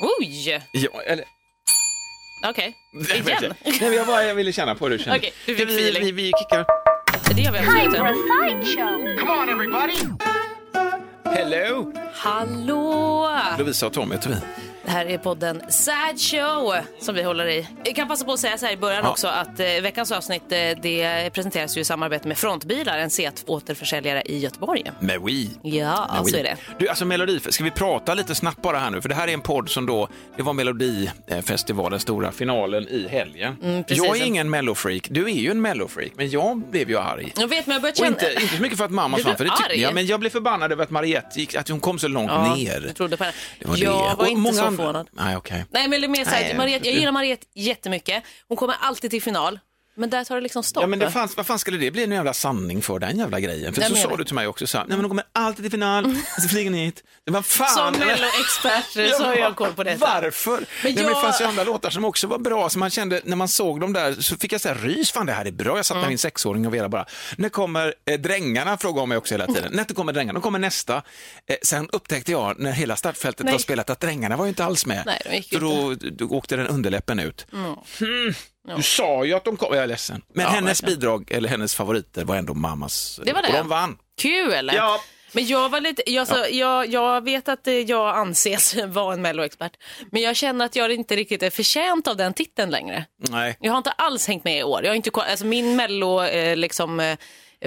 Oj! Ja, eller... Okej, igen. Nej, men jag, bara, jag ville känna på hur du känner. Okej, du fick vi, feeling. vi, vi kickar. Det gör vi absolut. Time for a inte. sideshow. Come on, everybody! Hello! Hallå! Lovisa och Tommy heter vi. Det här är podden Sad Show som vi håller i. Jag kan passa på att säga så här i början Ja. också att eh, veckans avsnitt eh, det presenteras ju i samarbete med Frontbilar, en Seat-återförsäljare i Göteborg. Med We. Ja, Med så We. är det. Du, alltså Melodi, ska vi prata lite snabbt bara här nu? För det här är en podd som då, det var Melodifestivalens stora finalen i helgen. Mm, jag är ingen mellofreak, du är ju en mellofreak, men jag blev ju arg. Jag vet, men jag börjar Och känna... inte, inte så mycket för att mamma du för det tyckte jag, men jag blev förbannad över att Mariette gick, att hon kom så långt Ja, ner. du trodde på det. Det var jag det. var inte många så förvånad. Nej, okej. Nej, men det är mer så här, Nej, Mariette, jag gillar Mariette jättemycket. Hon kommer alltid till final, men där tar det liksom stopp. Ja, men det fanns, vad fan skulle det bli en jävla sanning för den jävla grejen? För Nej, så jag sa du till mig också, så här, nej men de kommer alltid till final, så flyger ni hit. Det var fan. Som melloexpert så har jag koll på detta. Varför? Men Men, Nej, men det jag- fanns ju andra låtar som också var bra, så man kände, när man såg dem där så fick jag säga rys, fan det här är bra. Jag satt Mm. med min sexåring och Vera bara, när kommer eh, drängarna, frågade hon mig också hela tiden. När kommer drängarna? De kommer nästa. Eh, sen upptäckte jag när hela startfältet Nej. var spelat att drängarna var ju inte alls med. Nej, de gick så då, då åkte den underläppen ut. Du sa ju att de kom, jag är ledsen. Men Ja, hennes verkligen. bidrag, eller hennes favoriter var ändå mammas. Det var det. Och de vann. Kul! Ja. Men jag var lite, jag, så, jag, jag vet att eh, jag anses vara en melloexpert, men jag känner att jag inte riktigt är förtjänt av den titeln längre. Nej. Jag har inte alls hängt med i år. Jag har inte, alltså min mello, eh, liksom, eh,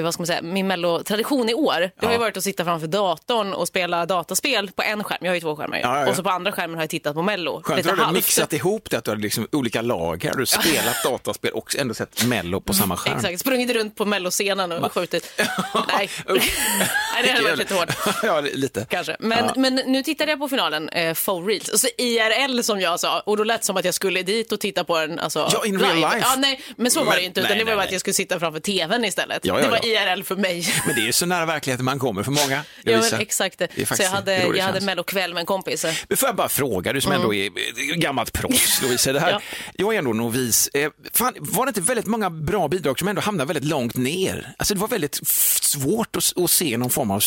vad ska man säga, min mello-tradition i år, det har ju Ja. varit att sitta framför datorn och spela dataspel på en skärm. Jag har ju två skärmar. Ja, ja, ja. Och så på andra skärmen har jag tittat på mello. Skönt Lite att du har mixat ihop det, att du har liksom olika lager. Du har spelat dataspel och ändå sett Mello på samma skärm. Exakt, sprungit runt på melloscenen och skjutit. Nej. Nej, det hade varit lite hårt. ja, lite. Kanske. Men, Ja. men nu tittade jag på finalen, eh, for reals, alltså IRL som jag sa, och då lät det som att jag skulle dit och titta på den alltså, Ja, in real life. Ja, nej, men så var Men- det ju inte, utan nej, det var nej, bara att jag skulle sitta framför tvn istället. Ja, ja, det var ja. IRL för mig. Men det är ju så nära verkligheten man kommer för många. Ja, men exakt. Det Så jag hade, jag hade mellokväll med en kompis. Men får jag bara fråga, du som ändå är är gammalt proffs, Lovisa. Det här, Ja. Jag är ändå novis. Eh, Fan, var det inte väldigt många bra bidrag som ändå hamnade väldigt långt ner? Alltså det var väldigt svårt att, att se någon form av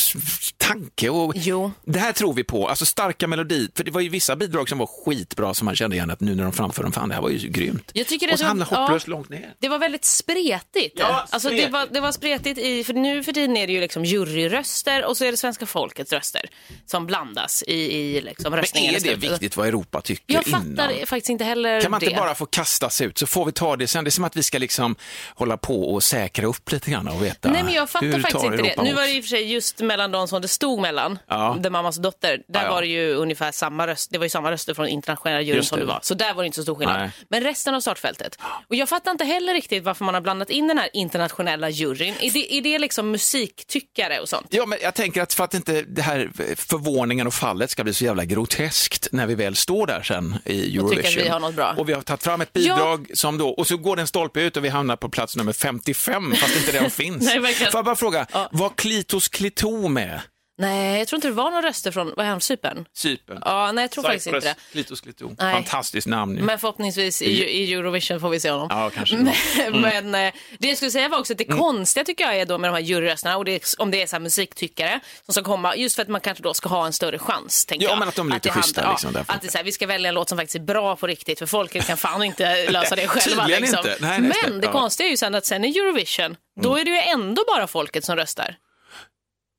tanke. Och Jo. Det här tror vi på, alltså starka melodi. För det var ju vissa bidrag som var skitbra som man kände igen att nu när de framför dem, fan det här var ju grymt. Jag tycker det och så hamnade ja. hopplöst långt ner. Det var väldigt spretigt. Ja, alltså, det, spretigt. var, det var spretigt i, för nu för tiden är det ju liksom juryröster och så är det svenska folkets röster som blandas i, i liksom Men röstningen. är i det viktigt vad Europa tycker Jag innan? fattar faktiskt inte heller Kan man det. inte bara få kastas ut så får vi ta det sen? Det är som att vi ska liksom hålla på och säkra upp lite grann och veta Nej men jag fattar faktiskt inte det. Europa Nu var det i och för sig just mellan de som det stod mellan, Ja. The Mammas dotter, där Ja, ja. var det ju ungefär samma röst, det var ju samma röster från internationella juryn som det. det var. Så där var det inte så stor skillnad. Nej. Men resten av startfältet. Och jag fattar inte heller riktigt varför man har blandat in den här internationella juryn. Är det, är det liksom musiktyckare och sånt? Ja, men jag tänker att för att inte det här förvåningen och fallet ska bli så jävla groteskt när vi väl står där sen i Och Eurovision. att vi har något bra. Och vi har tagit fram ett bidrag som då, och så går det en stolpe ut och vi hamnar på plats nummer 55 fast inte den finns. Nej, verkligen. Får jag bara fråga, Ja. var Klitos Klito med? Nej, jag tror inte det var några röster från, vad är han, Cypern? Cypern. Ja, nej jag tror faktiskt inte det. Klitos Klito. Nej. Fantastiskt namn ju. Men förhoppningsvis i, i Eurovision får vi se honom. Ja, kanske Mm. det Men, men eh, det jag skulle säga var också att det konstiga tycker jag är då med de här juryrösterna och det om det är så här musiktyckare som ska komma, just för att man kanske då ska ha en större chans. Tänker Ja, jag. men att de är lite handlar- schyssta, liksom, ja, att det är så här, vi ska välja en låt som faktiskt är bra på riktigt för folket kan fan inte lösa det själva. Tydligen Liksom. inte. Nej, nej, men det ja. Mm. konstiga är ju sen att sen i Eurovision, då är det ju ändå bara folket som röstar.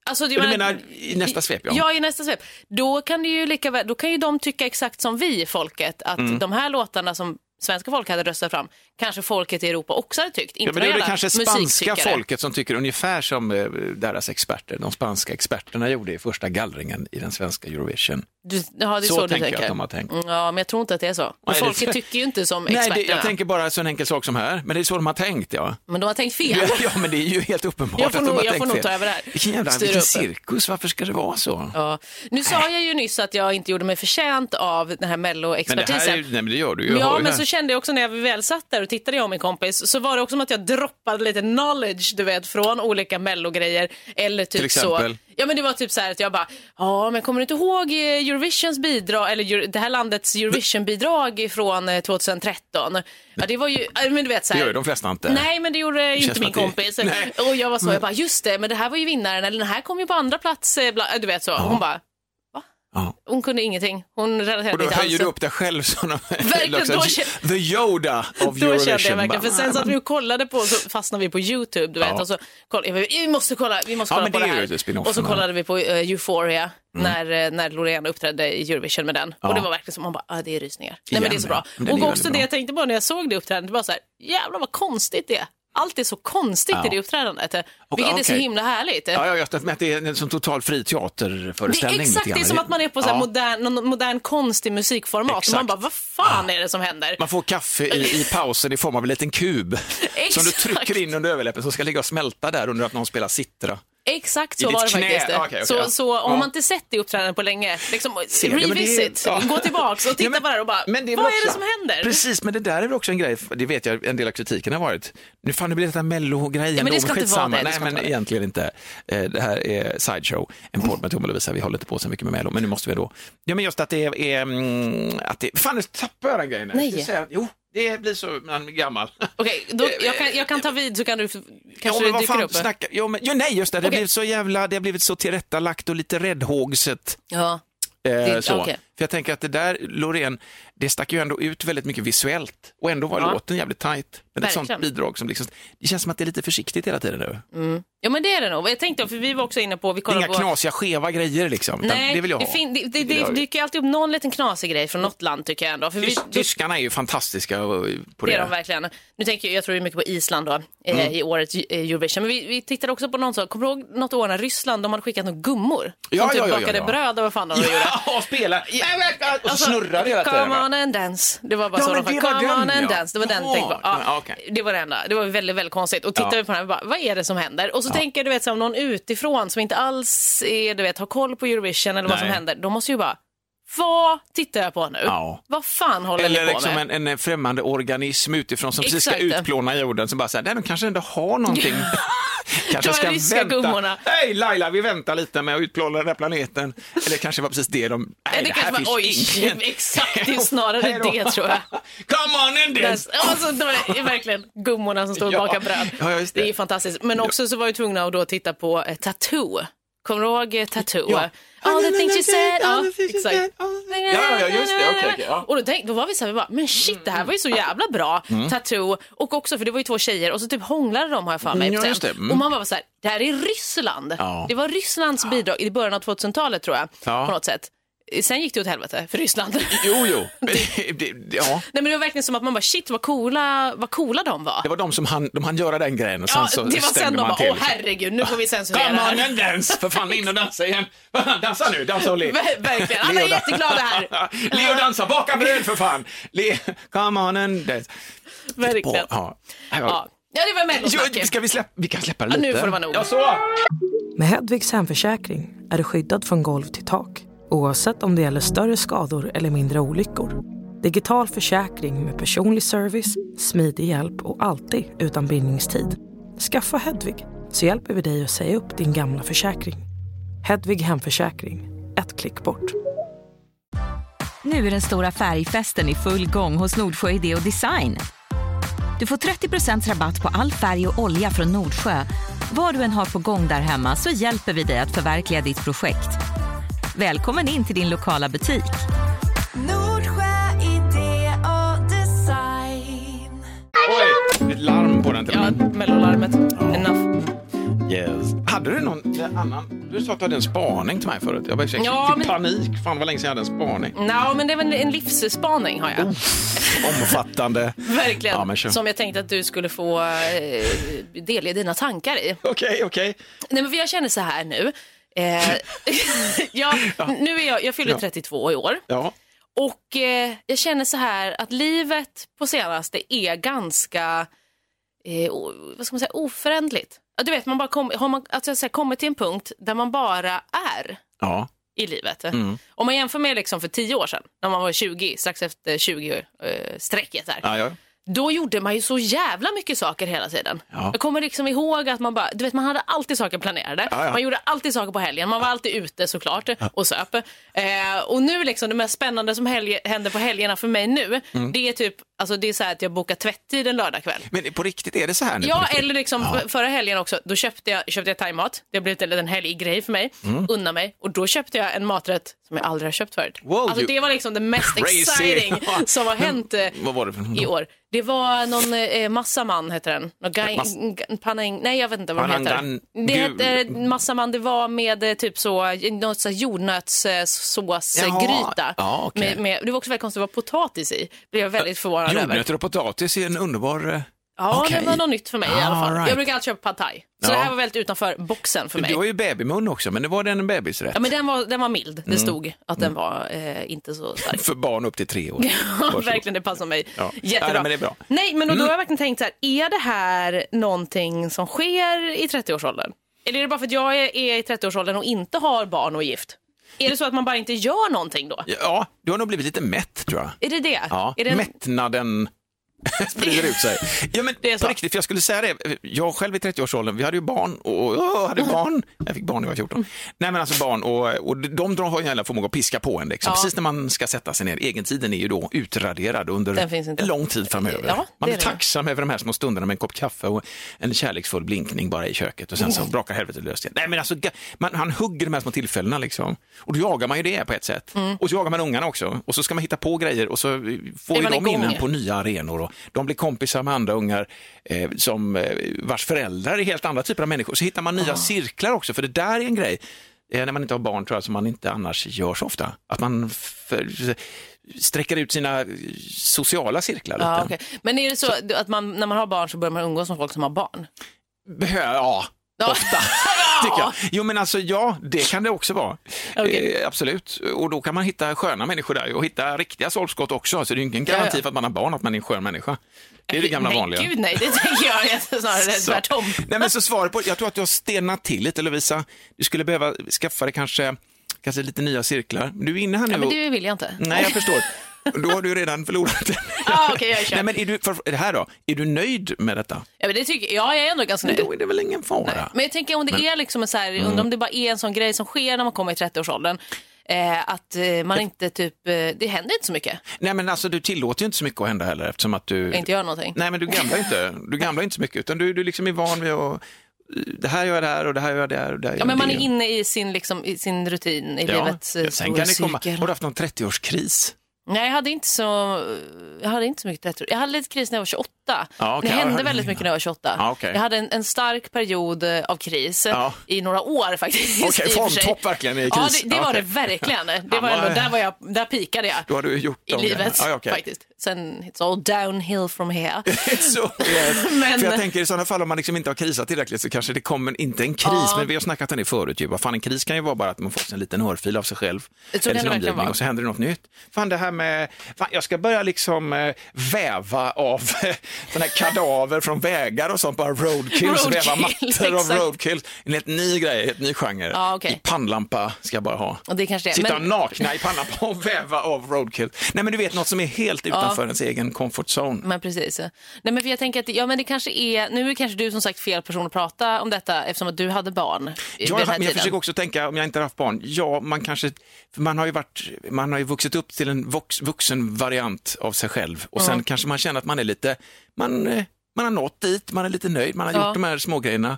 Alltså, det- Du menar i nästa svep, ja. Ja, i nästa svep. Då kan, det ju lika väl, då kan ju de tycka exakt som vi, folket, att Mm. de här låtarna som svenska folk hade röstat fram, kanske folket i Europa också hade tyckt. Inte Ja, men det är väl kanske spanska folket som tycker ungefär som eh, deras experter, de spanska experterna gjorde i första gallringen i den svenska Eurovision. Du, ja, det är Så så, du tänker jag tänker. att de har tänkt. Mm, Ja, men jag tror inte att det är så. Nej, det- folket tycker ju inte som Nej, experterna. det, jag tänker bara så en enkel sak som här, men det är så de har tänkt ja. Men de har tänkt fel. Ja, ja men det är ju helt uppenbart Jag får att de nog- har jag tänkt får nog fel. ta över det här. Vilken jävla vilken upp det. cirkus, varför ska det vara så? Ja. Nu sa jag ju nyss att jag inte gjorde mig förtjänt av den här Men det mello-expertisen. här nej men det gör du ju. Ja, men så kände jag också när jag väl satt där och tittade jag och min kompis så var det också som att jag droppade lite knowledge, du vet, från olika mellogrejer. Eller typ Till exempel? så. Ja, men det var typ så här att jag bara, ja, men kommer du inte ihåg eh, Eurovisions bidrag, eller det här landets Eurovision-bidrag från eh, 2013? Ja, det var ju, ja, men du vet så Det här. gör ju de flesta inte. Nej, men det gjorde känns inte min det- kompis. Nej. Och jag var så, jag bara, just det, men det här var ju vinnaren, eller den här kom ju på andra plats, eh, du vet så. Hon bara, Ja. Hon kunde ingenting. Hon relaterade Och då inte höjer alls. du upp dig själv som liksom, the Yoda of Då Eurovision. kände jag verkligen, för sen satt vi och kollade på, så fastnade vi på YouTube, du vet, Ja. och så kollade vi, vi måste kolla, vi måste Ja, kolla men på det här. Och så Mm. kollade vi på uh, Euphoria, när, eh, när Loreen uppträdde i Eurovision med den. Ja. Och det var verkligen som, man bara, ah, det är rysningar. Nej men det är så bra. den Och också det jag tänkte på när jag såg det uppträdandet, det var så här, jävlar vad konstigt det är. Allt är så konstigt Ja. i det uppträdandet, Och- vilket är så himla härligt. Ja, ja, just det, det är en sån total fri Det teaterföreställning. är exakt, det är som att man är på så Ja. modern, någon modern konst i musikformat. Och man Exakt. bara, vad fan är det som händer? Man får kaffe i, i pausen i form av en liten kub som du Exakt. trycker in under överläppen som ska ligga och smälta där under att någon spelar sittra. Exakt så var det knä. faktiskt. Okej, okej, så, ja. så om Ja. man inte sett det uppträdandet på länge, liksom, revisit, ja. gå tillbaks och titta Ja, men- på det och bara, men det är vad väl är det också- som händer? Precis, men det där är väl också en grej, det vet jag en del av kritiken har varit. Nu fan det blir detta mello-grejen Ja, men det ska inte vara det, Nej, men vara egentligen inte. Eh, Det här är Sideshow, en podd med Tom och Lovisa, vi håller inte på så mycket med mello, men nu måste vi då. Ja, men just att det är, är mm, att det, fan nu tappar jag den grejen. nu. Nej. Jo, det blir så, man är gammal. Okej, då, jag, kan, jag kan ta vid så kan du f- Ja, kanske men det dyker upp. snackar, jo, men, jo, nej just det, det har Okej. blivit så jävla, det har blivit så tillrättalagt och lite räddhågset. Ja. Eh, Det- så. okej. För jag tänker att det där, Loreen, det stack ju ändå ut väldigt mycket visuellt och ändå var Ja. låten jävligt tajt. Men ett sånt bidrag som liksom, det känns som att det är lite försiktigt hela tiden nu. ja, men det är det nog. Jag tänkte, för vi var också inne på, vi Det är kollade inga på... knasiga, skeva grejer liksom. Nej, det vill jag ha. det, det, jag det ha. dyker alltid upp någon liten knasig grej från något land tycker jag ändå. För vi, Tys- Tyskarna är ju fantastiska och- på Det det. är de verkligen. Nu tänker jag, jag tror ju mycket på Island då, eh, Mm. i årets eh, Eurovision. Men vi, vi tittade också på någon som, kommer du ihåg något år när Ryssland, de hade skickat några gummor? Ja, som typ ja, ja, ja, bakade ja. bröd och vad fan de gjorde. Ja, spela. Och så Alltså, snurrar det hela tiden. Come on and dance. Det var bara Ja, så de Come den, on and ja. dance. Det var den på. ja, okej. Det var det enda. Det var väldigt, väldigt konstigt. Och tittade Ja. vi på den här bara, vad är det som händer? Och så tänker jag, du vet, som någon utifrån som inte alls är, du vet, har koll på Eurovision eller vad som Nej. händer. De måste ju bara, vad tittar jag på nu? Ja. Vad fan håller Eller ni på liksom med? en, en främmande organism utifrån som precis ska Exakt. utplåna jorden som bara säger, nej de kanske ändå har någonting. kanske ska vänta. gummorna. Hej Laila, vi väntar lite med att utplåna den här planeten. Eller kanske var precis det de, nej det det, här finns var, oj, exakt, det är snarare det tror jag. Come on! Ja, Alltså, det var verkligen gummorna som stod och Ja. bakade bröd. Ja, det. det. är fantastiskt. Men också så var vi tvungna att då titta på eh, Tattoo. Kommer du ihåg eh, Tattoo? Ja. All the things you said. Ja, All the things you exakt. said, all the- Ja, ja, just det. Okej, okej, ja. Och då, tänkte, då var vi så här, vi bara, men shit, det här var ju så jävla bra. Mm. Tattoo. Och också, för det var ju två tjejer och så typ hånglade de har jag för mig. Mm, ja, just det. Mm. Och man bara så här, det här är Ryssland. Ja. Det var Rysslands bidrag i början av 2000-talet tror jag. Ja. På något sätt. Sen gick det åt helvete för Ryssland. Jo, jo. Ja. Nej men det var verkligen som att man bara shit vad coola, vad coola de var. det var de som han, de han göra den grejen och sen Ja, så det var sen de bara, till. åh herregud, nu får vi censurera Come on and dance! För fan, in och dansa igen. Dansa nu, dansa och le. Ver- verkligen. Alla är jätteglada här. Leo dansa, baka bröd för fan! Le, come on and dance. Verkligen. Ja. Ja. ja, det var mellosnacket. ska vi släppa, vi kan släppa det Ja, lite. nu får det vara nog. Ja, så. Med Hedvigs hemförsäkring är du skyddad från golv till tak oavsett om det gäller större skador eller mindre olyckor. Digital försäkring med personlig service, smidig hjälp och alltid utan bindningstid. Skaffa Hedvig så hjälper vi dig att säga upp din gamla försäkring. Hedvig hemförsäkring, ett klick bort. Nu är den stora färgfesten i full gång hos Nordsjö Idé och Design. Du får 30% rabatt på all färg och olja från Nordsjö. Vad du än har på gång där hemma så hjälper vi dig att förverkliga ditt projekt. Välkommen in till din lokala butik. Nordsjö idé och design. Oj, ett larm på den till Ja, mellolarmet. Enough. Yes. Hade du någon annan? Du sa att du hade en spaning till mig förut. Jag var fick Ja, men- panik. Fan vad länge sedan jag hade en spaning. Nå, men det var en, en livsspaning har jag. Omfattande. Verkligen. Ja, men. Som jag tänkte att du skulle få eh, delge dina tankar i. Okej, okej. Nej, men jag känner så här nu. Eh, ja, nu är jag, jag fyller Ja. 32 i år. Ja. Och eh, jag känner så här att livet på senaste är ganska, eh, vad ska man säga, oförändligt. Du vet, man bara kom, har man alltså, jag säger, kommit till en punkt där man bara är Ja. i livet. Mm. Om man jämför med liksom för 10 år sedan, när man var 20, strax efter 20-strecket där. Ja, ja. Då gjorde man ju så jävla mycket saker hela tiden. Ja. Jag kommer liksom ihåg att man bara, du vet man hade alltid saker planerade. Ja, ja. Man gjorde alltid saker på helgen. Man var alltid ute såklart och söp. Eh, och nu liksom det mest spännande som händer på helgerna för mig nu, Mm. det är typ Alltså det är så att jag bokar tvättid en lördagkväll. Men på riktigt, är det så här nu? Ja, eller liksom förra helgen också, då köpte jag, köpte jag thaimat. Det har blivit en liten helggrej för mig, Mm. unna mig. Och då köpte jag en maträtt som jag aldrig har köpt förut. Wow, alltså det var liksom det mest Crazy. exciting som har hänt eh, det för i år. Det var någon eh, massaman heter den. Någon gai, Mass- g- panang, nej jag vet inte vad den heter. Det hette massaman, det var med eh, typ så, något så jordnötssåsgryta. Ja, okej. med, med, det var också väldigt konstigt, det var potatis i. Blev jag väldigt förvånad över. Jordnötter och potatis är en underbar... Ja, Okej. det var något nytt för mig i alla All fall. right. Jag brukar alltid köpa pad thai. Så Ja. det här var väldigt utanför boxen för mig. Du har ju babymun också, men det var den en bebisrätt? Ja, men den var, den var mild. Mm. Det stod att den var eh, inte så stark. För barn upp till tre år. Varsågod. verkligen, det passar mig Ja. jättebra. Ja, men det är bra. Mm. Nej, men då, då har jag verkligen tänkt så här, är det här någonting som sker i 30-årsåldern? Eller är det bara för att jag är, är i 30-årsåldern och inte har barn och är gift? Är det så att man bara inte gör någonting då? Ja, du har nog blivit lite mätt tror jag. Är det det? Ja, är det en... mättnaden sprider ut sig. Ja, men Det är så. på riktigt, för jag skulle säga det, jag själv i 30-årsåldern, vi hade ju barn och och hade barn. Jag fick barn när jag var 14. Nej men alltså barn och, och de drar- har ju en jävla förmåga att piska på en liksom. Ja. Precis när man ska sätta sig ner. Egentiden är ju då utraderad under en lång tid framöver. Ja, man är är tacksam över de här små stunderna med en kopp kaffe och en kärleksfull blinkning bara i köket och sen så brakar helvetet löst igen. Nej men alltså, man, han hugger de här små tillfällena liksom. Och då jagar man ju det på ett sätt. Mm. Och så jagar man ungarna också. Och så ska man hitta på grejer och så eh, får ju de in på nya arenor och de blir kompisar med andra ungar eh, som, eh, vars föräldrar är helt andra typer av människor. Så hittar man nya cirklar också, för det där är en grej eh, när man inte har barn tror jag som man inte annars gör så ofta. Att man för, sträcker ut sina sociala cirklar lite. Ja, okej. Men är det så, att man, när man har barn så börjar man umgås med folk som har barn? Behö- ja, Ja. ofta. Tycker jag. Jo men alltså ja, det kan det också vara. Okej. Eh, absolut. Och då kan man hitta sköna människor där och hitta riktiga sållskott också. Så det är ju ingen Ja, garanti ja. för att man har barn att man är en skön människa. Det är det gamla nej, vanliga. gud nej, det tänker jag snarare Så. tvärtom. Nej, men så svaret på, jag tror att du har stelnat till lite Lovisa. Du skulle behöva skaffa dig kanske, kanske lite nya cirklar. Du är inne här nu Ja, men det vill jag inte. Nej, jag förstår. Då har du redan förlorat det. Ja, okej, jag kör. Nej, men är du, för, det här då, är du nöjd med detta? Ja, men det tycker, ja, jag är ändå ganska nöjd. Då är det väl ingen fara? Men jag tänker om det är liksom så här, undrar om det bara är en sån grej som sker när man kommer i 30-årsåldern. Eh, att eh, man inte typ, eh, det händer inte så mycket. Nej, men alltså du tillåter ju inte så mycket att hända heller eftersom att du... Jag inte gör någonting. Nej, men du gamlar inte. Du gamlar inte så mycket, utan du, du liksom är van vid att det här gör jag där och det här gör jag där och där gör Ja, men man det. är inne i sin, liksom, i sin rutin, i livets eh, sen stora kan det komma. Har du haft någon 30-årskris? Nej, jag hade inte så, jag hade inte så mycket 30 Jag hade lite kris när jag var 28. Ja, okej. Det Ja, hände väldigt mycket när jag var 28. Ja, okej. Jag hade en, en stark period eh, av kris Ja. i några år faktiskt. Okej, sig. formtopp verkligen i Ja, kris. det, det Ja, var det verkligen. Det Ja, var ändå, där, var jag, där pikade jag. Har du gjort I livet. Ja, faktiskt. Sen it's all downhill from here. Så, eh, Men- För jag tänker i sådana fall om man liksom inte har krisat tillräckligt så kanske det kommer, inte en kris, Ja. men vi har snackat om det förut ju. Vad fan, en kris kan ju vara bara att man får en liten örfil av sig själv. Eller sin omgivning vara. och så händer det något nytt. Fan det här med, fan, jag ska börja liksom eh, väva av sådana här kadaver från vägar och sånt, bara roadkills, Roadkill, väva mattor av roadkills. En helt ny grej, en helt ny genre. Ja, okej. I pannlampa ska jag bara ha. Och det kanske det är. Sitta Men- nakna i pannlampa och väva av roadkill. Nej men du vet något som är helt utanför ens egen comfort zone. Men precis. Nej, men för jag tänker att ja, men det kanske är, nu är kanske du som sagt fel person att prata om detta eftersom att du hade barn Ja, jag tiden. försöker också tänka, om jag inte har haft barn, ja, man kanske, man har ju varit, man har ju vuxit upp till en vux, vuxen variant av sig själv och sen kanske man känner att man är lite, man, eh, man har nått dit, man är lite nöjd, man har Ja. gjort de här smågrejerna.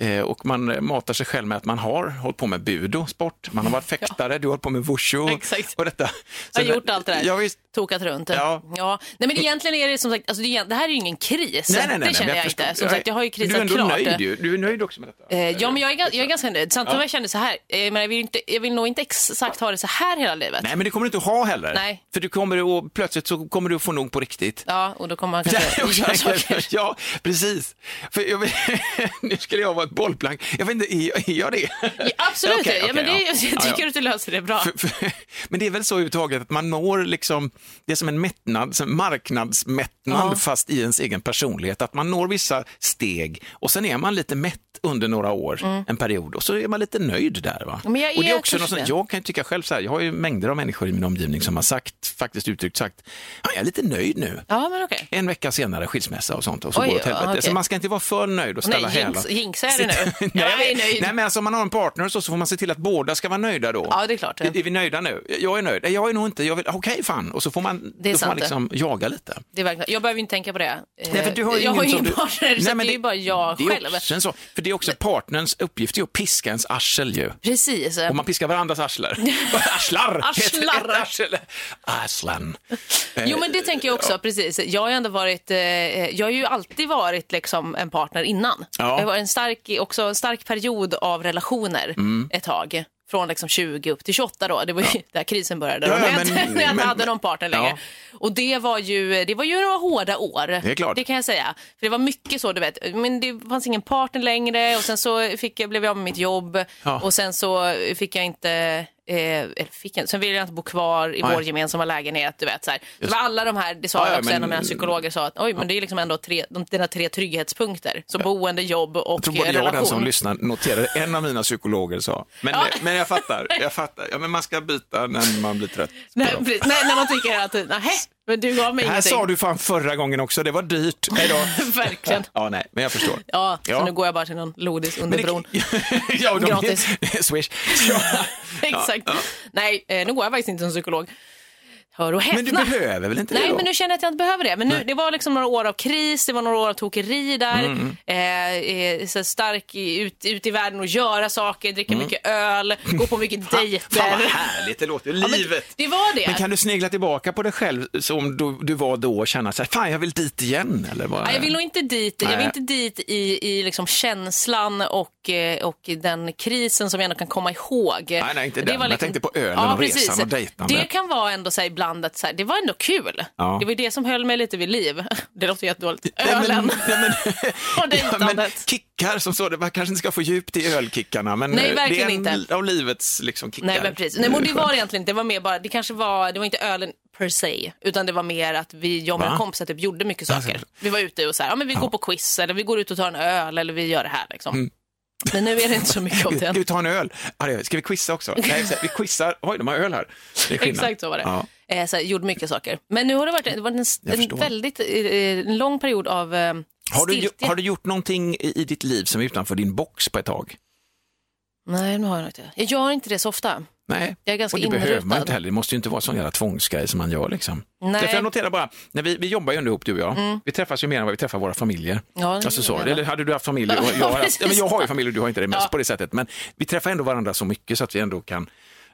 Eh, och man eh, matar sig själv med att man har hållit på med budo, sport, man har varit fäktare, du har hållit på med wushu Exakt. och detta. Jag har gjort allt det där. Ja, visst. Tokat runt. Ja. Ja. Nej, men egentligen är det som sagt, alltså det, är- det här är ju ingen kris. Nej, nej, nej, det känner jag, förstår- inte. Som sagt, jag har ju krisat Du är ändå klart. nöjd ju, du är nöjd också med detta. Eh, ja, men jag är, jag är ganska nöjd. Samtidigt som jag känner så här, eh, men jag, vill inte, jag vill nog inte exakt ha det så här hela livet. Nej, men det kommer du inte ha heller. Nej. För du kommer att, plötsligt så kommer du att få nog på riktigt. Ja, och då kommer man kanske Ja, göra saker. ja, precis. För jag, nu skulle jag vara ett bollplank. Jag vet inte, är, jag det? Ja, absolut, Okej, ja, men okej, det, ja. jag Ja, tycker ja. att du löser det bra. För, för, men det är väl så överhuvudtaget att man når liksom, det är som en mättnad, som marknadsmättnad fast i ens egen personlighet. Att man når vissa steg och sen är man lite mätt under några år, en period och så är man lite nöjd där. Va? Mm. Men jag och det är också något det. jag kan tycka själv så här, jag har ju mängder av människor i min omgivning som har sagt faktiskt uttryckt sagt, "Ja, jag är lite nöjd nu. Ja, men okej. En vecka senare skilsmässa och sånt och så Oj, går det åt helvete. okej. Så man ska inte vara för nöjd och ställa Nej, jinx- jinxar jag det nu? nej, Jag är nöjd. nej, men alltså om man har en partner så, så får man se till att båda ska vara nöjda då. Ja, det är klart. Är, är vi nöjda nu? Jag är nöjd. Nej, Jag är nog inte. Jag vill... Okej, fan. Och så får man, Det är då får man liksom jaga lite. Det är verkligen, jag behöver inte tänka på det. Eh, Nej, för du har ju jag har ingen ingen som du- partner, så Nej, men det är bara jag det är själv. också så, för det är också partnerns uppgift är att piska ens arsel ju. Precis. Och man piskar varandras arslar. Arslar! Arslar. Det arsel? Arslan. Jo men det tänker jag också, precis. Jag har ju ändå varit, eh, jag har ju alltid varit liksom en partner innan. Ja. Jag var en stark, också en stark period av relationer Mm. ett tag. Från liksom 20 upp till 28 då, det var ju där krisen började. Ja, då, när, ja, jag, men- när jag inte hade någon partner längre. Ja. Och det var, ju, det var ju några hårda år. Det är klart. Det kan jag säga. För det var mycket så, du vet. Men det fanns ingen partner längre och sen så fick jag, blev jag av med mitt jobb Ja. och sen så fick jag inte Eh, eller fick jag, sen ville jag inte bo kvar i Nej. vår gemensamma lägenhet. Du vet, så här. Det var alla de här, det sa Ja, ja, också men- en av mina psykologer, sa att oj, men det är liksom ändå tre, de, dina tre trygghetspunkter. Så boende, jobb och Jag tror både eh, jag och den relation. som lyssnar noterade en av mina psykologer sa. Men, Ja. men jag fattar, jag fattar. Ja, men man ska byta när man blir trött. Nej, när man tycker att, nej, men du gav mig Det här ingenting. sa du fan förra gången också, det var dyrt. Då. Verkligen. Ja, nej, men jag förstår. Ja, Ja. så nu går jag bara till någon lodis under bron. ja, de, Gratis. Swish. Ja. Exakt. Nej, eh, nu går jag faktiskt inte som psykolog. Hör och häpna. Men du behöver väl inte det Nej, då? men nu känner jag att jag inte behöver det. Men nu, det var liksom några år av kris, det var några år av tokeri där. Mm. Eh, eh, så stark ut, ut i världen och göra saker, dricka mycket öl, gå på mycket dejter. Mm. Fan vad härligt det låter, Ja, men livet. det var det. Men kan du snegla tillbaka på dig själv som du, du var då och känna så här, fan jag vill dit igen? Eller vad? Nej, jag vill nog inte dit, jag vill Nej. inte dit i, i liksom känslan och, eh, och den krisen som jag ändå kan komma ihåg. Nej, nej, inte Det den. var liksom- Jag tänkte på ölen Ja, och resan precis. och dejtandet. Det kan vara ändå så här ibland att så här, det var ändå kul. Ja. Det var ju det som höll mig lite vid liv. Det låter jättedåligt. Ölen nej, men- och Ja, dejtandet. kickar som så, det man kanske inte ska få djupt i ölkickarna, men Nej, eh, verkligen det är en inte. av livets liksom, kickar. Nej men precis. Nej, men det var egentligen inte. Det var mer bara, det kanske var, det var inte ölen per se, utan det var mer att vi, jag och mina kompisar typ gjorde mycket saker. Alltså. Vi var ute och så här, ja men vi går på quiz eller vi går ut och tar en öl eller vi gör det här liksom. Men nu är det inte så mycket av Ska det. vi ta en öl? Ska vi quizza också? Nej, vi quizar. Oj, de har öl här. Exakt så var det. Ja. Eh, så här, gjorde mycket saker. Men nu har det varit, det var en, en väldigt eh, en lång period av eh, Har, du, har du gjort någonting i, i ditt liv som är utanför din box på ett tag? Nej, nu har jag inte. Jag gör inte det så ofta. Nej, Jag är ganska och det behöver man inrutad. inte heller. Det måste ju inte vara sån jävla tvångsgrej som man gör. Liksom. Nej. Mm. Därför jag noterar bara, när vi, vi jobbar ju ändå ihop du och jag. Vi träffas ju mer än vad vi träffar våra familjer. Ja, alltså så. Eller hade du haft familj? Och Ja, jag, har haft, ja, men jag har ju familj och du har inte det mest Ja. på det sättet. Men vi träffar ändå varandra så mycket så att vi ändå kan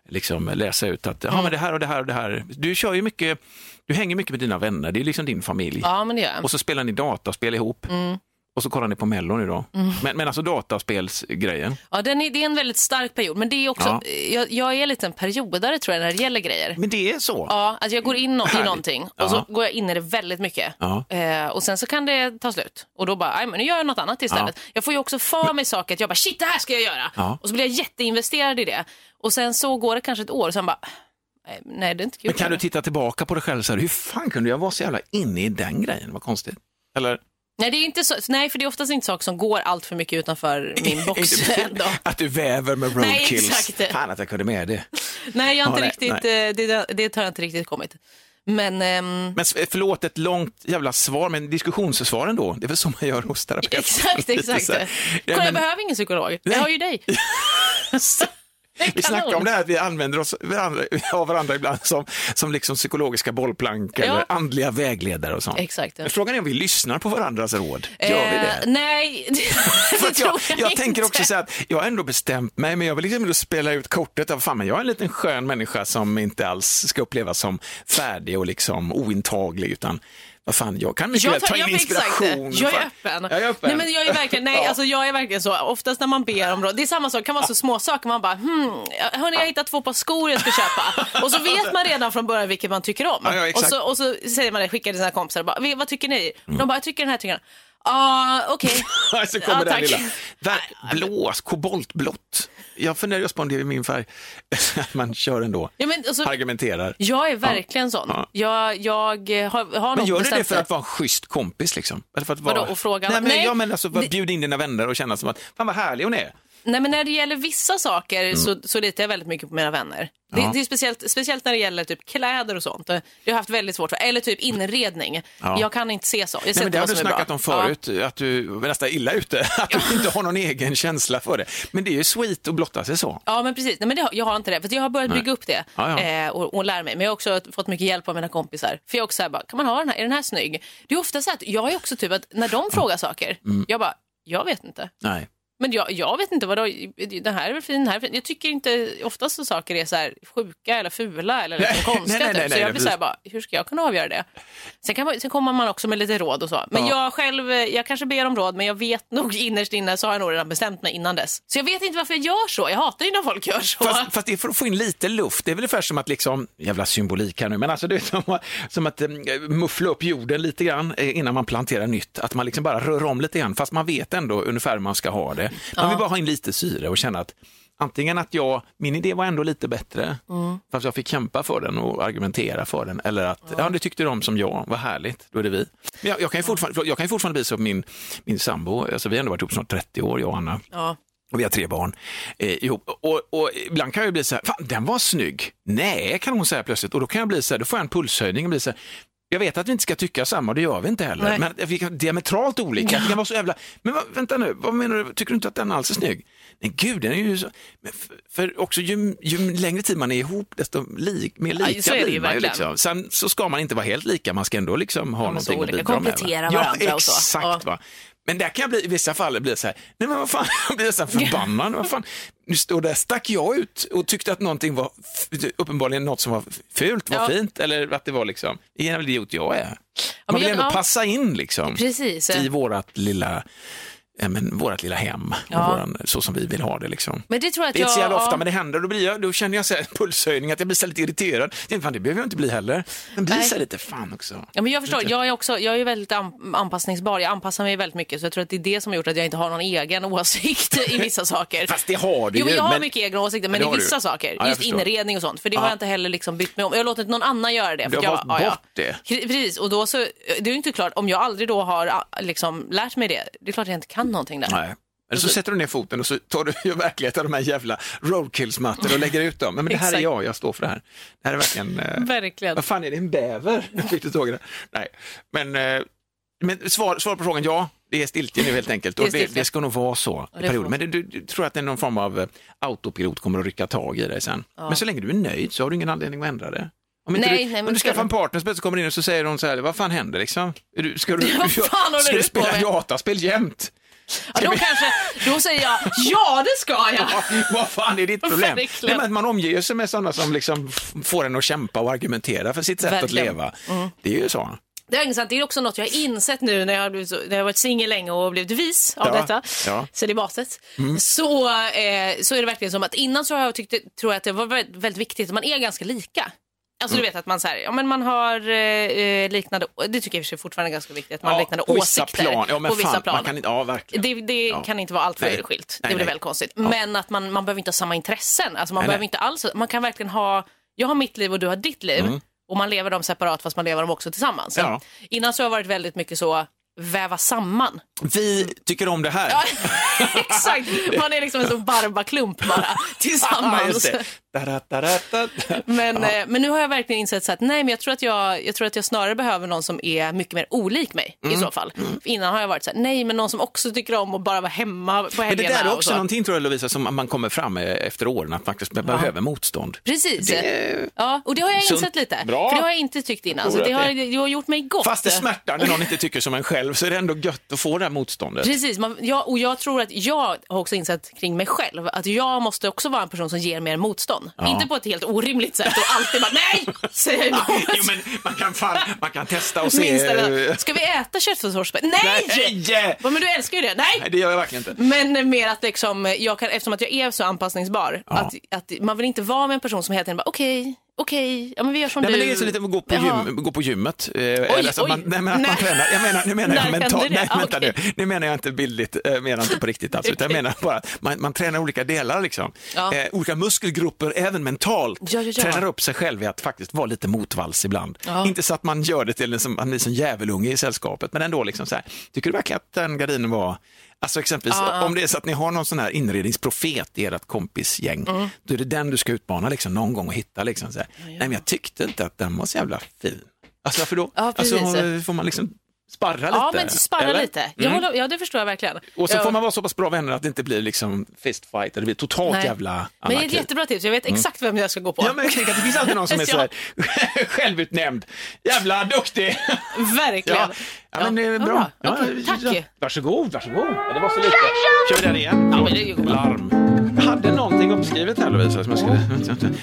liksom läsa ut att Mm. ja, men det här och det här och det här. Du kör ju mycket, du hänger mycket med dina vänner, det är liksom din familj. Ja, men det gör jag. Och så spelar ni dataspel ihop. Mm. Och så kollar ni på Mellon idag. Men, men alltså dataspelsgrejen. Ja, den är, det är en väldigt stark period, men det är också, Ja. jag, jag är lite en periodare tror jag när det gäller grejer. Men det är så. Ja, alltså jag går in no- i någonting och Ja. så går jag in i det väldigt mycket. Ja. Eh, och sen så kan det ta slut. Och då bara, "Aj, men nu gör jag något annat istället. Jag får ju också för mig saker att jag bara, shit det här ska jag göra. Ja. Och så blir jag jätteinvesterad i det. Och sen så går det kanske ett år och sen bara, "Nej, nej det är inte kul. Men kan du längre." titta tillbaka på dig själv så här, hur fan kunde jag vara så jävla inne i den grejen? Vad konstigt. Eller? Nej, det är inte så, nej, för det är oftast inte saker som går allt för mycket utanför min box. Inte- ändå. att du väver med Nej, roadkills. exakt. Fan att jag kunde med det. Nej, jag har inte Ja, nej, riktigt, eh, det, det har inte riktigt kommit. Men ehm, Men förlåt ett långt jävla svar, men diskussionssvar ändå. Det är väl så man gör hos terapeuten. exakt, exakt. Ja, Kolla, men jag behöver ingen psykolog. Jag har ju dig. Vi snackar om det här att vi använder oss varandra, av varandra ibland som, som liksom psykologiska bollplank Ja. eller andliga vägledare och sånt. Exakt. Men Frågan är om vi lyssnar på varandras råd. Gör vi Eh, det? nej, det, att jag, tror jag, jag tänker också så att jag har ändå bestämt mig, men jag vill liksom spela ut kortet av fan, men jag är en liten skön människa som inte alls ska upplevas som färdig och liksom ointaglig, utan vad fan, jag kan mycket Jag, tar, ta in jag, inspiration. jag är öppen. Jag är öppen. Nej, men jag är verkligen, nej, Ja. alltså, jag är verkligen så. Oftast när man ber om råd, det är samma sak, kan vara så små saker man bara, hmm, hörni, jag hittat två par skor jag ska köpa. Och så vet man redan från början vilket man tycker om. Ja, ja, och, så, och så säger man det, skickar till sina kompisar och bara, "Vi- vad tycker ni? De bara, jag tycker den här tycker jag. Ja, okej. så kommer här tack. lilla. Blå, koboltblått. Jag funderar just på om det är min färg. Man kör ändå, Ja, men, alltså, argumenterar. jag är verkligen sån. Ja. Jag, jag har, har Men gör du det för att vara en schysst kompis? Liksom? Eller för att vara... Vadå, och fråga Nej, men, Nej. Ja, men alltså, bjud in dina vänner och känna som att, fan vad härlig hon är. Nej, men när det gäller vissa saker så, så litar jag väldigt mycket på mina vänner. Det, Mm. Ja. det är speciellt, speciellt när det gäller typ kläder och sånt. Det har haft väldigt svårt för. Eller typ inredning. Ja. Jag kan inte se så. Jag ser Nej, men det har du snackat om förut, att du är nästan illa ute, att du inte har någon egen känsla för det. Men det är ju sweet att blotta sig så. Ja, men precis. Nej, men det, jag har inte det. För jag har börjat Nej. bygga upp det Ja, ja. Eh, och, och lära mig. Men jag har också fått mycket hjälp av mina kompisar. För jag är också så här, bara, kan man ha den här? Är den här snygg? Det är ofta så att jag är också typ att när de frågar saker, Mm. jag bara, jag vet inte. Nej. Men jag, jag vet inte vad då, den här är väl fin, den här är fin. Jag tycker inte oftast så saker är så här sjuka eller fula eller liksom Nej, konstiga. nej, nej, typ. så jag blir så här bara, hur ska jag kunna avgöra det? Sen, kan man, sen kommer man också med lite råd och så. Men Ja. jag själv, jag kanske ber om råd, men jag vet nog innerst inne så har jag nog redan bestämt mig innan dess. Så jag vet inte varför jag gör så. Jag hatar ju när folk gör så. Fast, fast det är för att få in lite luft. Det är väl ungefär som att, liksom, jävla symbolik här nu, men alltså det är som, att- som att eh, muffla upp jorden lite grann eh, innan man planterar nytt. Att man liksom bara rör om lite grann, fast man vet ändå ungefär hur man ska ha det. Man vill bara ha in lite syre och känna att antingen att jag, min idé var ändå lite bättre, fast jag fick kämpa för den och argumentera för den, eller att ja. det tyckte de som jag, vad härligt, då är det vi. Men jag, jag, kan ju fortfarande, jag kan ju fortfarande bli på min, min sambo, alltså vi har ändå varit ihop snart 30 år, jag och Anna. Ja. Och vi har tre barn eh, ihop. Och, och ibland kan jag bli så här, fan den var snygg. Nej, kan hon säga plötsligt. Och då kan jag bli så här, då får jag en pulshöjning och bli så här, jag vet att vi inte ska tycka samma det gör vi inte heller. Nej. Men vi kan diametralt olika. Vi kan vara så jävla, men vad, vänta nu, vad menar du, tycker du inte att den alls är snygg? Nej gud, den är ju så, men för, för också ju, ju längre tid man är ihop desto li, mer Ja, lika så det ju blir man ju. Liksom. Sen så ska man inte vara helt lika, man ska ändå liksom ha men så någonting att bidra med. komplettera Ja, varandra och så. exakt. Ja. Va? Men där kan jag bli, i vissa fall bli så här, nej men vad fan, jag blir så här förbannad. Vad fan, nu står där stack jag ut och tyckte att någonting var, uppenbarligen något som var fult var Ja. fint, eller att det var liksom, det är en idiot jag är. Man vill ändå passa in liksom Precis. i vårat lilla, men, vårat lilla hem, och Ja. våran, så som vi vill ha det liksom. Men det tror jag Det är inte så jävla ofta, ja. men det händer. Då, blir jag, då känner jag så här, pulshöjning, att jag blir så lite irriterad. Tänkte, fan, det behöver jag inte bli heller. Men blir så lite, fan också. Ja, men jag förstår, jag är, också, jag är väldigt an, anpassningsbar, jag anpassar mig väldigt mycket så jag tror att det är det som har gjort att jag inte har någon egen åsikt i vissa saker. Fast det har du Jo, men ju. jag har men- mycket egna åsikter, men det i har du. vissa saker, Ja, just förstår. inredning och sånt, för det har jag inte heller liksom bytt mig om. Jag har låtit någon annan göra det. För Du har jag, valt bort det. Pre- Precis, och då så, det är ju inte klart, om jag aldrig då har liksom, lärt mig det, det är klart att jag inte kan någonting där. Nej. Eller så sätter du ner foten och så tar du ju verklighet av de här jävla roadkillsmattor och lägger ut dem. Men det här är jag, jag står för det här. Det här är verkligen... Eh, Verkligen. vad fan är det, en bäver? Fick du tag i det? Nej, men, eh, men svar, svar på frågan, ja, det är stiltje nu helt enkelt. Och det, det ska nog vara så i får- Men du, du, du tror att det är någon form av eh, autopilot kommer att rycka tag i dig sen. Men så länge du är nöjd så har du ingen anledning att ändra det. Om, Nej, du, nej, om du ska skaffar en du- partner så plötsligt kommer in och så säger hon så här, vad fan händer liksom? Du, ska du, håller ska du du spela dataspel jämt? Ja, då, kanske, då säger jag, ja det ska jag! Ja, vad fan är ditt problem? Nej, men man omger sig med sådana som liksom får en att kämpa och argumentera för sitt sätt Verkligen. Mm. att leva. Det är ju så. Det är intressant. Det är också något jag har insett nu när jag har, blivit när jag har varit singel länge och blivit vis av Ja, detta, ja. Mm. celibatet. Så, eh, så är det verkligen som att innan så har jag tyckt, tror jag att det var väldigt viktigt att man är ganska lika. Alltså Mm. du vet att man, så här, ja, men man har eh, liknande, det tycker jag för sig fortfarande är ganska viktigt, att man har liknande på vissa åsikter plan. Ja, men på vissa fan, plan. Man kan, inte- ja, verkligen. Det, det Ja. kan inte vara allt för Nej. skilt. Nej, det blir nej. väl konstigt. Ja. Men att man, man behöver inte ha samma intressen. Alltså man Nej, behöver inte alls, man kan verkligen ha, jag har mitt liv och du har ditt liv. Och man lever dem separat fast man lever dem också tillsammans. Mm. Ja. Innan så har det varit väldigt mycket så, väva samman. Vi tycker om det här. Ja, exakt, man är liksom en sån barbaklump bara Ja, tillsammans. Men, eh, men nu har jag verkligen insett så att nej, men jag tror att jag, jag tror att jag snarare behöver någon som är mycket mer olik mig Mm. i så fall. För innan har jag varit så här, nej, men någon som också tycker om att bara vara hemma på Men det helgerna. där är också så. någonting tror jag Lovisa som man kommer fram med efter åren, att faktiskt behöver motstånd. Precis. Det- Ja, och det har jag Sunt. insett lite. Bra. För det har jag inte tyckt innan. Så det har, det- har gjort mig gott. Fast det smärtar när någon inte tycker som en själv så är det ändå gött att få det här motståndet. Precis, man, ja, och jag tror att jag har också insett kring mig själv att jag måste också vara en person som ger mer motstånd. Inte på ett helt orimligt sätt och alltid bara nej, säger jag emot. Jo, men man kan, fan, man kan testa och se. Eh, ska vi äta köttfärssås? Nej! Nej! Ja, Men du älskar ju det. Nej! Nej, det gör jag verkligen inte. Men mer att liksom, jag kan, eftersom att jag är så anpassningsbar, Ja. att, att man vill inte vara med en person som hela tiden bara okej, okej, ja men vi gör som Nej, du. men det är så lite att gå på, gym, gå på gymmet. Eh, eller så att oj. man, nej, men att man Nej. tränar. Jag menar, nu menar jag mentalt. Nej, Ah, vänta okej. nu. Nu menar jag inte bildligt, eh, menar inte på riktigt alltså, utan jag menar bara att man, man tränar olika delar liksom. Ja. Eh, olika muskelgrupper, även mentalt. Ja, ja, ja. Tränar upp sig själv i att faktiskt vara lite motvalls ibland. Ja. Inte så att man gör det till en som, man som djävulunge i sällskapet, men ändå liksom så här. Tycker du verkligen att den gardinen var Alltså exempelvis om det är så att ni har någon sån här inredningsprofet i ert kompisgäng, Mm. då är det den du ska utmana liksom, någon gång och hitta. Liksom, så här. Nej, men jag tyckte inte att den var så jävla fin. Alltså varför då? Ja, alltså, får man liksom sparra lite? Ja, men sparra eller? lite. Jag Mm. håller, ja, det förstår jag verkligen. Och så jag, får man vara så pass bra vänner att det inte blir liksom fistfight, eller det blir totalt Nej. jävla Men det är anarki. ett jättebra tips. Jag vet exakt vem jag ska gå på. Ja, men jag tänker att det finns alltid någon som är så här självutnämnd, jävla duktig. Verkligen. Ja, ja men det är Ja, bra. Ja, Okej, tack. ja. Varsågod, varsågod. Ja, det var så lite. Kör vi den igen? Ja, men det går bra. Larm. Hade någonting uppskrivet här Lovisa. Som jag skulle...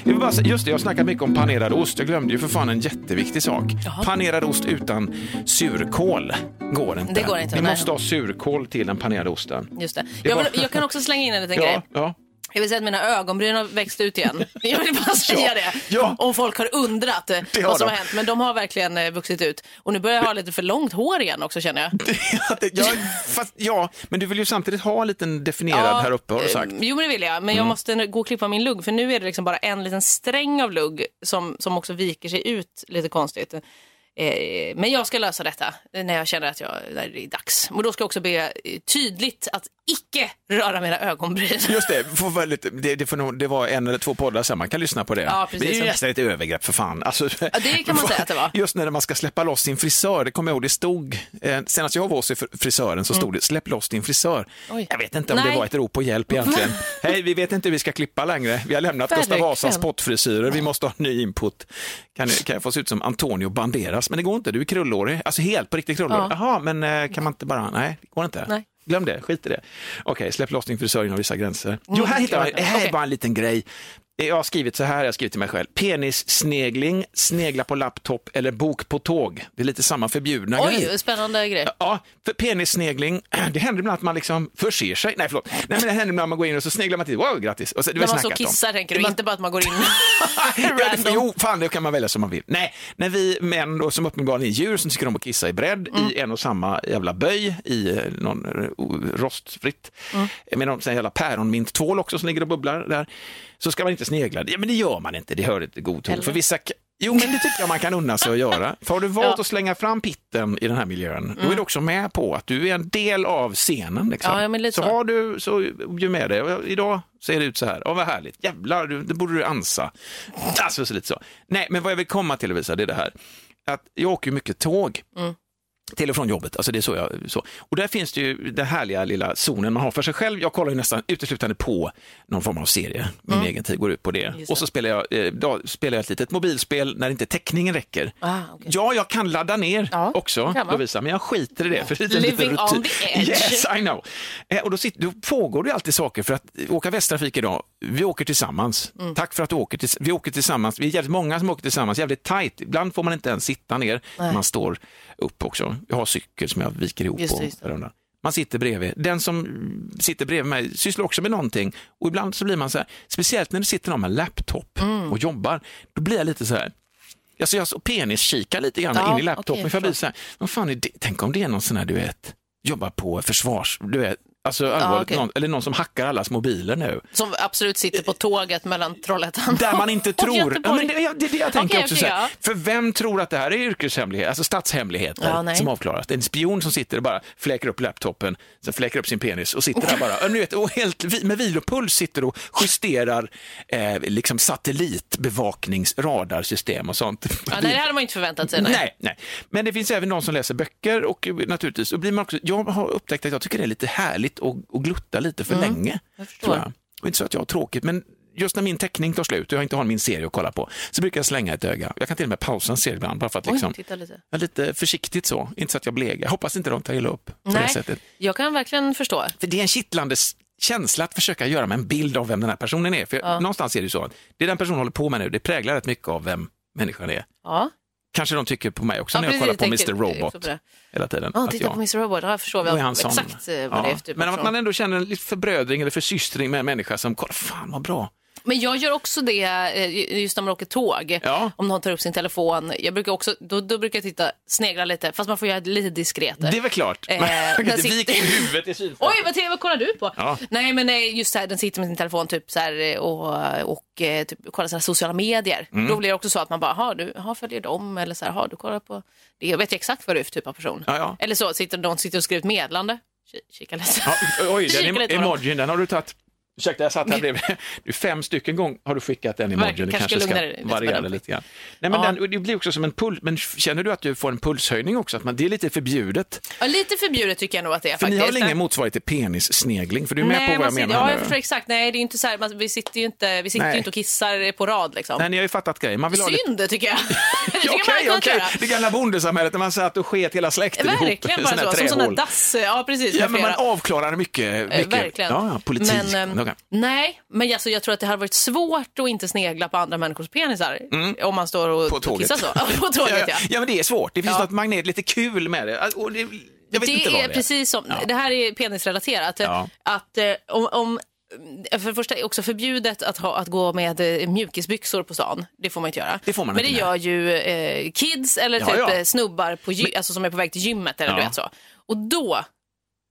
jag bara just det, jag har snackat mycket om panerad ost. Jag glömde ju för fan en jätteviktig sak. Panerad ost utan surkål går inte. Det går inte, Vi nej. måste ha surkål till den panerade osten. Just det. Det Jag, var- vill, jag kan också slänga in en liten grej. Ja, ja. Jag vill säga att mina ögonbryn har växt ut igen. Jag vill bara säga Ja, det. ja. Om folk har undrat har vad som de. har hänt. Men de har verkligen eh, vuxit ut. Och nu börjar jag ha lite för långt hår igen också känner jag. Ja, ja, fast, ja, men du vill ju samtidigt ha en liten definierad här uppe har du eh, sagt. Mm. Jo men det vill jag. Men jag måste gå och klippa min lugg. För nu är det liksom bara en liten sträng av lugg som, som också viker sig ut lite konstigt. Eh, men jag ska lösa detta när jag känner att jag, när det är dags. Och då ska jag också be tydligt att icke röra mina ögonbryn. Just det, får lite, det, det, nog, det var en eller två poddar sen, man kan lyssna på det. Ja, precis. det är ju nästan ett övergrepp för fan. Alltså, det kan man säga att det var. Just när man ska släppa loss sin frisör, det kommer jag ihåg, det stod, eh, senast jag var hos fr- frisören så stod det släpp loss din frisör. Mm. Oj. Jag vet inte om Nej. det var ett rop på hjälp egentligen. Hej, vi vet inte hur vi ska klippa längre. Vi har lämnat Gustav. Vasas spottfrisyrer, vi måste ha ny input. Kan, kan jag få se ut som Antonio Banderas? Men det går inte, du är krullhårig. Alltså helt på riktigt krullhårig. Ja. Jaha, men eh, kan man inte bara, nej, det går inte. Nej. Glöm det, skit i det. Okej, släpp loss din frisör inom vissa gränser. Jo, här hittar jag, här är bara en liten grej. Jag har skrivit så här, jag har skrivit till mig själv. Penissnegling, snegla på laptop eller bok på tåg. Det är lite samma förbjudna. Oj, spännande grej. Ja, för penissnegling, det händer ibland att man liksom förser sig. Nej, förlåt. Nej, men det händer ibland att man går in och så sneglar man till. Wow, grattis. Och så, det När man så snackat om. kissar tänker du, Man- inte bara att man går in Ja, det, jo, fan det kan man välja som man vill. Nej, när vi män då, som uppenbarligen är djur som tycker om att kissa i bredd Mm. i en och samma jävla böj i eh, någon eh, rostfritt, Mm. med någon sån jävla päronminttvål också som ligger och bubblar där, så ska man inte snegla. Ja, men det gör man inte, det hör inte god ton. För vissa Jo, men det tycker jag man kan unna sig att göra. För har du valt Ja. Mm. att slänga fram pitten i den här miljön, då är du också med på att du är en del av scenen. Liksom. Ja, ja, så har du, så ju med det. Och Idag ser det ut så här. Åh, vad härligt. Jävlar, du, det borde du ansa. Alltså, så lite så. Nej, men vad jag vill komma till, Lovisa, det är det här. Att jag åker mycket tåg. Mm. Till och från jobbet, alltså det är så jag, så. Och där finns det ju den härliga lilla zonen man har för sig själv. Jag kollar ju nästan uteslutande på någon form av serie. Min egen tid går ut på det. Mm. Just Och så spelar jag, eh, då spelar jag ett litet mobilspel när inte täckningen räcker. Ah, okej. Ja, jag kan ladda ner Ja, också. Lovisa, men jag skiter i det. För det är Living on the edge. Yes, I know. Eh, och då, sitter, då pågår det alltid saker för att åka Västtrafik idag, vi åker tillsammans. Mm. Tack för att du åker, till, vi åker tillsammans. Vi är jävligt många som åker tillsammans, jävligt tajt. Ibland får man inte ens sitta ner, Nej. man står upp också. Jag har cykel som jag viker ihop Just på. det, just undan. Man sitter bredvid. Den som sitter bredvid mig sysslar också med någonting och ibland så blir man så här, speciellt när det sitter någon med laptop Mm. och jobbar, då blir jag lite så här, Alltså jag penis-kikar lite grann Ja, in i laptopen okej, för jag blir så här, vad fan är det? Tänk om det är någon sån här, du vet, jobbar på försvars, du vet, alltså allvarligt, okej. någon, eller någon som hackar allas mobiler nu. Som absolut sitter på tåget mellan Trollhättan Där man inte tror, ja, men det, ja, det är det jag tänker Okej, också. här. ja. För vem tror att det här är yrkeshemlighet, alltså statshemligheter Ja, som avklaras? Är en spion som sitter och bara fläker upp laptopen, sen fläker upp sin penis och sitter där bara, och, ni vet, och helt med vilopuls sitter och justerar eh, liksom satellitbevakningsradarsystem och sånt. Ja, det hade man inte förväntat sig. Nej. Nej, nej. Men det finns även någon som läser böcker och naturligtvis, och blir man också, jag har upptäckt att jag tycker det är lite härligt att, att glutta lite för länge. Mm, jag förstår. jag. Och inte så att jag har tråkigt, men just när min teckning tar slut och jag inte har min serie att kolla på, så brukar jag slänga ett öga. Jag kan till och med pausa en serie ibland, bara för att Oj, liksom, titta lite. ja, lite försiktigt så, inte så att jag blir Jag hoppas inte de tar illa upp på det Nej, sättet. jag kan verkligen förstå. För det är en kittlande känsla att försöka göra med en bild av vem den här personen är. För någonstans är det så att det den personen håller på med nu, det präglar rätt mycket av vem människan är. Ja. Kanske de tycker på mig också Ja, när jag kollar på Mr Robot på hela tiden. Ja, titta jag- på Mr Robot, jag förstår sån. exakt vad Ja, det är för typ Men att man ändå känner en lite förbrödring eller försystring med en människa som, kolla fan vad bra. Men jag gör också det eh, just när man åker tåg. Ja. Om någon tar upp sin telefon. Jag brukar också, då, då brukar jag titta, snegla lite, fast man får göra det lite diskret. Det är väl klart. Eh, Man kan inte vika huvudet i synfältet. Oj, vad tv kollar du på? Ja. Nej, men nej, just så här, den sitter med sin telefon typ så här, och, och eh, typ, kollar så här, sociala medier. Mm. Då blir det också så att man bara, har du har följer dem? Eller så här, har du kollar på det? Jag vet ju exakt vad du är för typ av person. Ja, ja. Eller så, sitter någon sitter och skriver ett meddelande. ki- kika lite. Ja, oj, den emojin, den har du tagit. Ursäkta, jag satt här bredvid. Du, fem stycken gång har du skickat emojin. Verkligen, Du kanske ska med variera lite grann. Nej, men Ja. den, det blir också som en puls. Men känner du att du får en pulshöjning också? Att man, det är lite förbjudet. Ja, lite förbjudet tycker jag nog att det är För ni faktiskt. har väl ingen motsvarighet till penissnegling? För du är med Nej, på vad jag menar ja, jag förstår exakt. Nej, det är inte så här, man, vi sitter ju inte, vi sitter Nej. inte och kissar på rad liksom. Nej, ni har ju fattat grejen. Man vill ha lite... Synd tycker jag. det Okej, okej. göra. Det gamla bondesamhället när man satt och sket hela släkten ihop. Verkligen bara så, som sådana dass. Ja, precis. Ja, med men man avklarar mycket. mycket. Verkligen. Ja, ja, politik. Men, Okej. Nej, men alltså, jag tror att det hade varit svårt att inte snegla på andra människors penisar om man står och, Mm. På och tåget. kissar så. Ja, på tåget, ja, ja. ja. ja, men det är svårt. Det finns Ja. något magnet, lite kul med det. Och det jag vet det inte vad är det är. precis som, det här är penisrelaterat. Ja. Att eh, om, om för det första är det också förbjudet att, ha, att gå med eh, mjukisbyxor på stan. Det får man inte göra. Det får man Men det gör ju eh, kids eller Ja, typ ja. eh, snubbar på gy- alltså, som är på väg till gymmet. Eller Ja. du vet så. Och då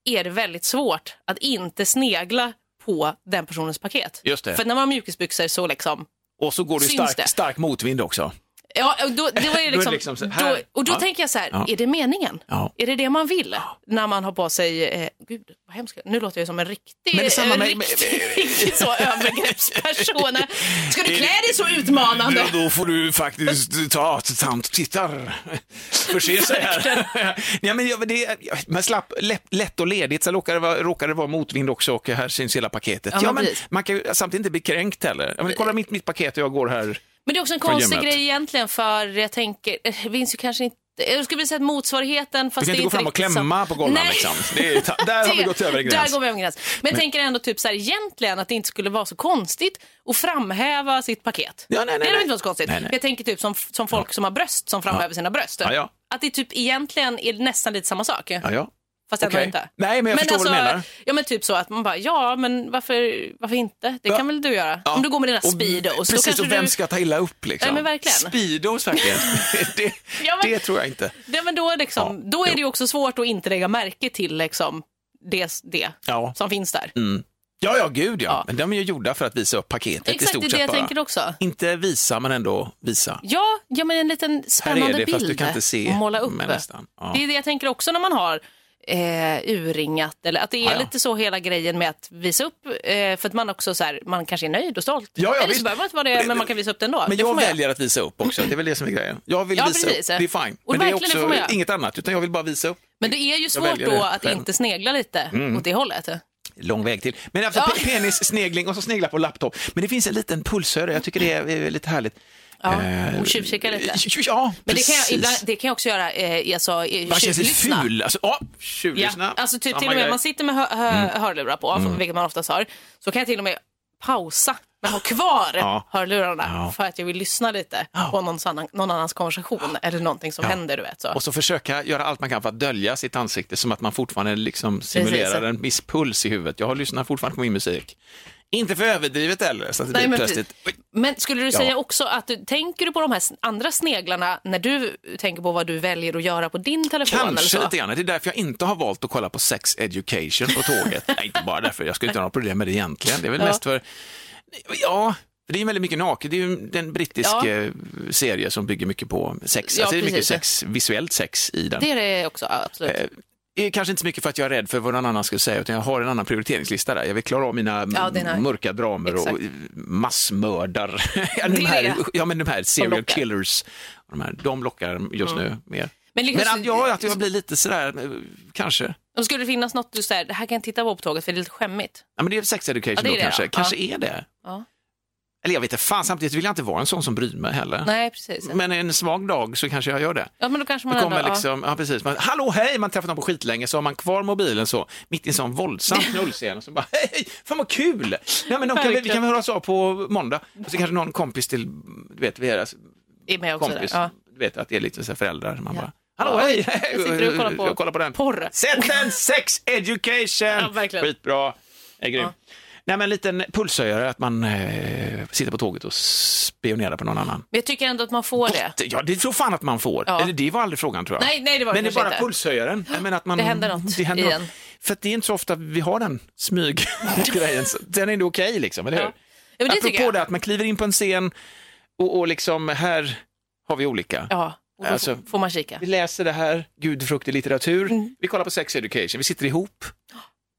är det väldigt svårt att inte snegla på den personens paket. Just det. För när man har mjukisbyxor så liksom Och så går det Syns stark, det? stark motvind också. Ja, då, det var ju liksom, liksom så här. då, och då Ja. tänker jag så här, Ja. är det meningen? Ja. Är det det man vill? När man har på sig, eh, gud vad hemskt, nu låter jag som en riktig, Men samma en med- riktig, riktig så övergreppsperson. Ska du klä dig så lätt, Då får du faktiskt ta samt tittar. Förse sig här. ja, men, det, men slapp, lätt, lätt och ledigt, så råkar det, vara, råkar det vara motvind också och här syns hela paketet. Ja, men man kan ju samtidigt inte bli kränkt heller. Men, kolla mitt, mitt paket och jag går här. Men det är också en konstig grej egentligen för jag tänker, eh, finns ju kanske inte, jag skulle vilja säga att motsvarigheten fast Du kan det inte är gå fram och klämma på golven. Nej. Liksom. Är, där har vi gått över en Där gräns. går vi över gräns. Men jag tänker ändå typ så här, egentligen att det inte skulle vara så konstigt att framhäva sitt paket. Ja, nej, nej, det är inte vara så konstigt. Nej. Jag tänker typ som, som folk som har bröst som framhäver sina bröst. Ja, ja. Att det typ egentligen är nästan lite samma sak. Ja, ja. Fast ändå Okej. inte. Nej, men jag förstår vad du menar. Ja, men typ så att man bara, ja, men varför, varför inte? Det Ja. kan väl du göra? Ja. Om du går med dina Och- speedos. Precis, och vem du... ska ta illa upp liksom? Nej, men verkligen. Speedos verkligen. det, Ja, men- det tror jag inte. Ja, men då, liksom, Ja, då är det ju också svårt att inte lägga märke till liksom, det, det Ja. som finns där. Ja, ja, gud ja. Ja. Men de är ju gjorda för att visa upp paketet i Exakt, stort det är sett det jag bara. tänker också. Inte visa, men ändå visa. Ja, ja, men en liten Här spännande är det, bild fast du kan inte se. måla upp. Men nästan. Ja. Det är det jag tänker också när man har eh, urringat eller att det är Ja, ja. lite så hela grejen med att visa upp eh, för att man också så här, man kanske är nöjd och stolt. Ja, ja, eller så behöver man inte vara det, men man kan visa upp det ändå. Men det jag göra. väljer att visa upp också. Det är väl det som är grejen. Jag vill Ja, visa precis. upp. Det är fine. Och Men det är det också göra. inget annat, utan jag vill bara visa upp. Men det är ju svårt då det att själv. Mm. inte snegla lite åt det hållet. Lång väg till. Men alltså Ja. pe- penissnegling och så snegla på laptop. Men det finns en liten pulsöre, jag tycker det är lite härligt. Ja, Eh, och tjuvkika lite. Ja, Men det kan, jag, ibland, det kan jag också göra, eh, alltså, eh, Man känner sig ful. Alltså, ja, Ja, tjuvlyssna. alltså typ Samma till och med, grej. man sitter med hö hö hörlurar på, vilket man oftast har, så kan jag till och med pausa men ha kvar Ja. hörlurarna Ja. för att jag vill lyssna lite på någon, annan, någon annans konversation eller någonting som Ja. händer. Du vet, så. Och så försöka göra allt man kan för att dölja sitt ansikte som att man fortfarande liksom simulerar Precis. en viss puls i huvudet. Jag har lyssnat fortfarande på min musik. Inte för överdrivet heller, så att det Nej, blir men plötsligt... Oj. Men skulle du Ja. säga också att du, tänker du på de här andra sneglarna när du tänker på vad du väljer att göra på din telefon? eller Kanske så? lite grann. Det är därför jag inte har valt att kolla på sex education på tåget. Nej, inte bara därför. Jag skulle inte ha några problem med det egentligen. Det är väl Ja. mest för... Ja, det är väldigt mycket naket. Det är ju en brittisk Ja. eh, serie som bygger mycket på sex. Ja, alltså, det är mycket sex, visuellt sex i den. Det är det också, absolut. Är kanske inte så mycket för att jag är rädd för vad någon annan skulle säga, utan jag har en annan prioriteringslista där. Jag vill klara av mina Ja, mörka dramer och Exakt. massmördar. ja, Det de, är här, ja, men de här serial. Mm. killers, de, här, de lockar just nu mer. Men liksom- Men att jag, att jag blir lite sådär, eh, kanske. Om skulle det finnas något du säger, det här kan jag titta på på tåget för det är lite skämmigt. Ja, men det är sex education Ja, då det, kanske. ja. Kanske är det. Ja. Eller jag vet inte, fan samtidigt vill jag inte vara en sån som bryr mig heller. Nej, precis. Men en svag dag så kanske jag gör det. Ja, men då kanske man Det kommer ändå, liksom, ja. precis, man, hallå hej, man träffat någon på skitlänge så har man kvar mobilen så, mitt i en sån våldsam knullscen och så bara, hej, hej, fan vad kul! Nej, men de kan, vi, kan väl höras av på måndag. Och så kanske någon kompis till, du vet, deras ja, är med också kompis. Ja. du vet att det är lite så föräldrar, man Ja. bara, hallå Ja. hej, Jag sitter och kollar på Jag kollar på den. porr. Sätt en sex education! Ja, verkligen. Skitbra, är grym. Ja. Nej men en liten pulshöjare, att man eh, sitter på tåget och spionerar på någon annan. Men jag tycker ändå att man får det. Ja, det tror fan att man får. Ja. Eller det var aldrig frågan tror jag. Nej, nej, det var det Men det är bara inte. pulshöjaren. Menar att man, Det händer något händer igen. något. För det är inte så ofta vi har den smyggrejen. Den är ändå okej liksom, eller hur? Ja. Ja, men det Apropå jag. det att man kliver in på en scen och, och liksom här har vi olika. Ja. Och då Alltså- får man kika. Vi läser det här, gudfruktig litteratur. Mm. Vi kollar på sex education, vi sitter ihop.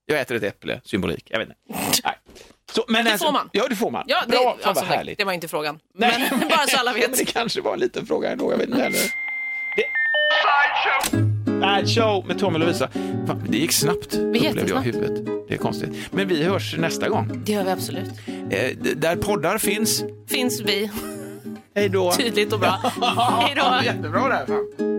Jag äter ett äpple, symbolik. Jag vet inte. Nej. Så, men Det får man. Ja, det får man. Ja, det, Bra, fan alltså, vad härligt. det var inte frågan. Nej. Men bara så alla Men det vet. kanske var en liten fråga ändå, jag vet inte heller. Det... Side show med Tommy och Lovisa. Fan, det gick snabbt, upplevde jag huvudet. Det är konstigt. Men vi hörs nästa gång. Det gör vi absolut. Eh, där poddar finns. Finns vi. Hej då. Tydligt och bra. Hej då. Jättebra där. Fan.